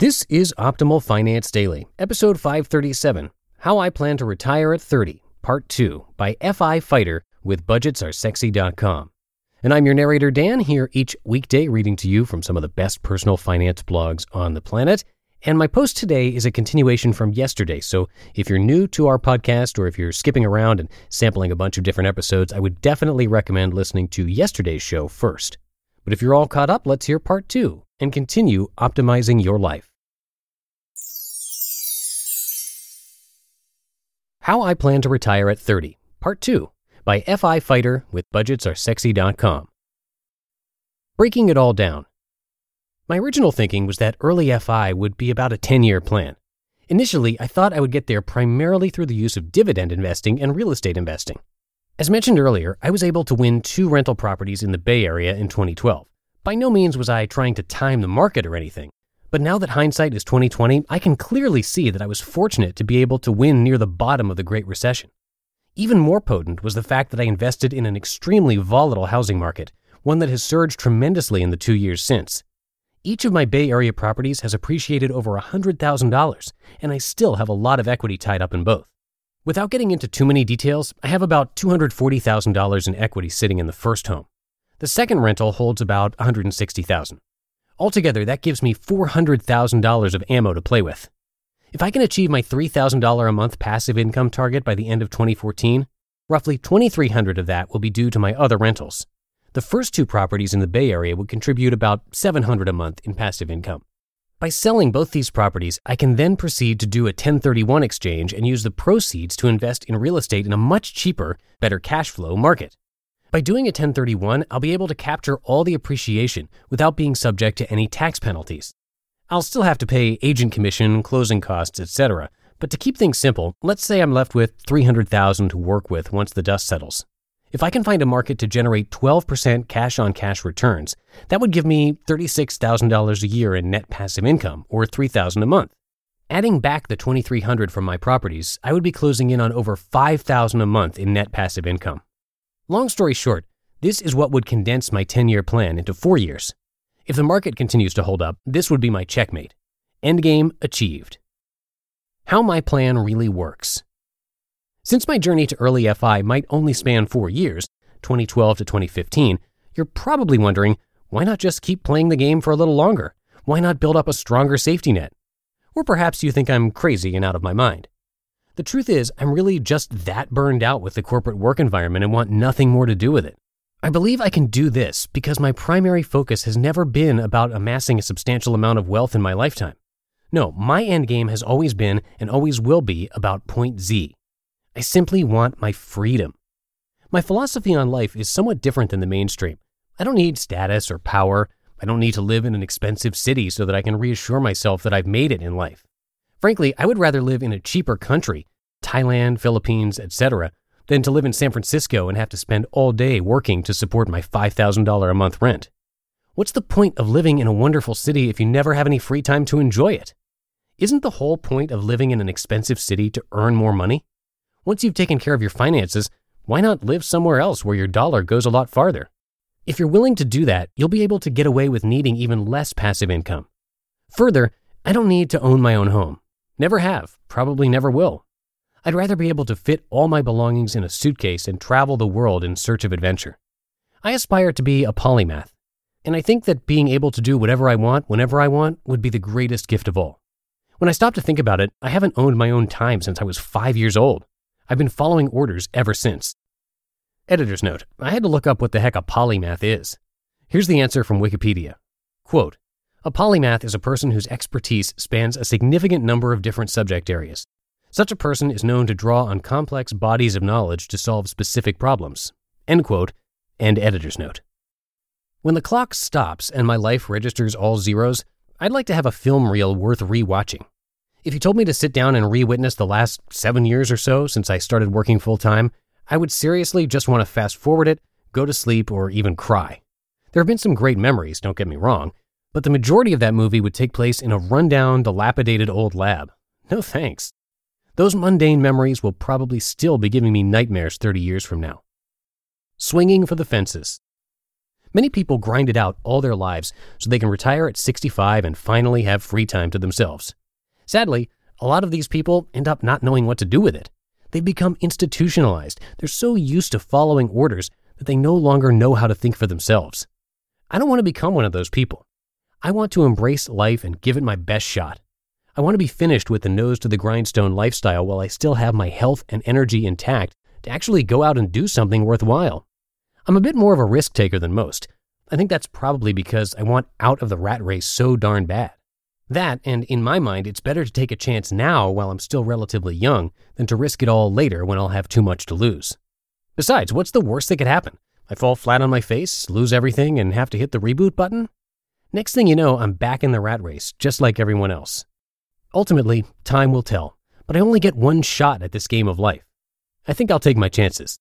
This is Optimal Finance Daily, episode 537 How I Plan to Retire at 30, Part 2 by FI Fighter with BudgetsAreSexy.com. And I'm your narrator, Dan, here each weekday reading to you from some of the best personal finance blogs on the planet. And my post today is a continuation from yesterday. So if you're new to our podcast or if you're skipping around and sampling a bunch of different episodes, I would definitely recommend listening to yesterday's show first. But if you're all caught up, let's hear part two and continue optimizing your life. How I Plan to Retire at 30, Part 2 by FI Fighter with BudgetsAreSexy.com. Breaking it all down. My original thinking was that early FI would be about a 10 year plan. Initially, I thought I would get there primarily through the use of dividend investing and real estate investing. As mentioned earlier, I was able to win two rental properties in the Bay Area in 2012. By no means was I trying to time the market or anything. But now that hindsight is 2020, I can clearly see that I was fortunate to be able to win near the bottom of the Great Recession. Even more potent was the fact that I invested in an extremely volatile housing market, one that has surged tremendously in the two years since. Each of my Bay Area properties has appreciated over $100,000, and I still have a lot of equity tied up in both. Without getting into too many details, I have about $240,000 in equity sitting in the first home. The second rental holds about $160,000. Altogether, that gives me $400,000 of ammo to play with. If I can achieve my $3,000 a month passive income target by the end of 2014, roughly 2300 of that will be due to my other rentals. The first two properties in the Bay Area would contribute about 700 a month in passive income. By selling both these properties, I can then proceed to do a 1031 exchange and use the proceeds to invest in real estate in a much cheaper, better cash flow market. By doing a 1031, I'll be able to capture all the appreciation without being subject to any tax penalties. I'll still have to pay agent commission, closing costs, etc. But to keep things simple, let's say I'm left with 300,000 to work with once the dust settles. If I can find a market to generate 12% cash on cash returns, that would give me $36,000 a year in net passive income or $3,000 a month. Adding back the $2,300 from my properties, I would be closing in on over $5,000 a month in net passive income. Long story short, this is what would condense my 10 year plan into four years. If the market continues to hold up, this would be my checkmate. Endgame achieved. How my plan really works. Since my journey to early FI might only span four years, 2012 to 2015, you're probably wondering why not just keep playing the game for a little longer? Why not build up a stronger safety net? Or perhaps you think I'm crazy and out of my mind. The truth is, I'm really just that burned out with the corporate work environment and want nothing more to do with it. I believe I can do this because my primary focus has never been about amassing a substantial amount of wealth in my lifetime. No, my end game has always been and always will be about point Z. I simply want my freedom. My philosophy on life is somewhat different than the mainstream. I don't need status or power. I don't need to live in an expensive city so that I can reassure myself that I've made it in life. Frankly, I would rather live in a cheaper country, Thailand, Philippines, etc., than to live in San Francisco and have to spend all day working to support my $5,000 a month rent. What's the point of living in a wonderful city if you never have any free time to enjoy it? Isn't the whole point of living in an expensive city to earn more money? Once you've taken care of your finances, why not live somewhere else where your dollar goes a lot farther? If you're willing to do that, you'll be able to get away with needing even less passive income. Further, I don't need to own my own home. Never have, probably never will. I'd rather be able to fit all my belongings in a suitcase and travel the world in search of adventure. I aspire to be a polymath, and I think that being able to do whatever I want whenever I want would be the greatest gift of all. When I stop to think about it, I haven't owned my own time since I was five years old. I've been following orders ever since. Editor's note I had to look up what the heck a polymath is. Here's the answer from Wikipedia Quote A polymath is a person whose expertise spans a significant number of different subject areas. Such a person is known to draw on complex bodies of knowledge to solve specific problems. End quote. End editor's note. When the clock stops and my life registers all zeros, I'd like to have a film reel worth rewatching. If you told me to sit down and re witness the last seven years or so since I started working full time, I would seriously just want to fast forward it, go to sleep, or even cry. There have been some great memories, don't get me wrong, but the majority of that movie would take place in a rundown, dilapidated old lab. No thanks. Those mundane memories will probably still be giving me nightmares 30 years from now. Swinging for the fences. Many people grind it out all their lives so they can retire at 65 and finally have free time to themselves. Sadly, a lot of these people end up not knowing what to do with it. They've become institutionalized. They're so used to following orders that they no longer know how to think for themselves. I don't want to become one of those people. I want to embrace life and give it my best shot. I want to be finished with the nose to the grindstone lifestyle while I still have my health and energy intact to actually go out and do something worthwhile. I'm a bit more of a risk taker than most. I think that's probably because I want out of the rat race so darn bad. That, and in my mind, it's better to take a chance now while I'm still relatively young than to risk it all later when I'll have too much to lose. Besides, what's the worst that could happen? I fall flat on my face, lose everything, and have to hit the reboot button? Next thing you know, I'm back in the rat race, just like everyone else. Ultimately, time will tell, but I only get one shot at this game of life. I think I'll take my chances.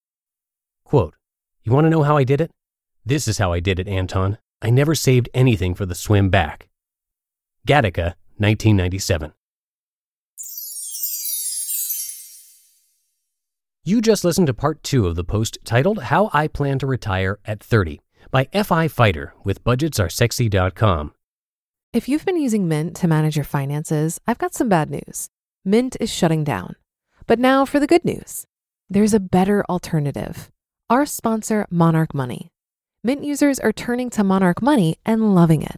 Quote, You want to know how I did it? This is how I did it, Anton. I never saved anything for the swim back. Gattaca, 1997. You just listened to part two of the post titled How I Plan to Retire at 30 by FI Fighter with budgetsaresexy.com. If you've been using Mint to manage your finances, I've got some bad news. Mint is shutting down. But now for the good news there's a better alternative. Our sponsor, Monarch Money. Mint users are turning to Monarch Money and loving it.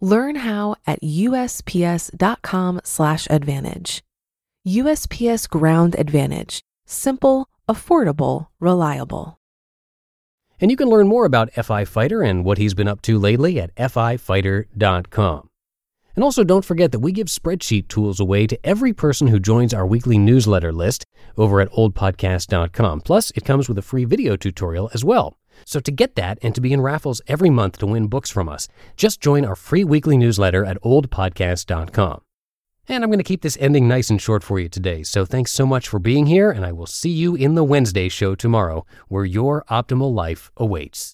Learn how at USPS.com/slash advantage. USPS Ground Advantage. Simple, affordable, reliable. And you can learn more about FI Fighter and what he's been up to lately at fifighter.com. And also, don't forget that we give spreadsheet tools away to every person who joins our weekly newsletter list over at oldpodcast.com. Plus, it comes with a free video tutorial as well. So, to get that and to be in raffles every month to win books from us, just join our free weekly newsletter at oldpodcast.com. And I'm going to keep this ending nice and short for you today. So, thanks so much for being here, and I will see you in the Wednesday show tomorrow, where your optimal life awaits.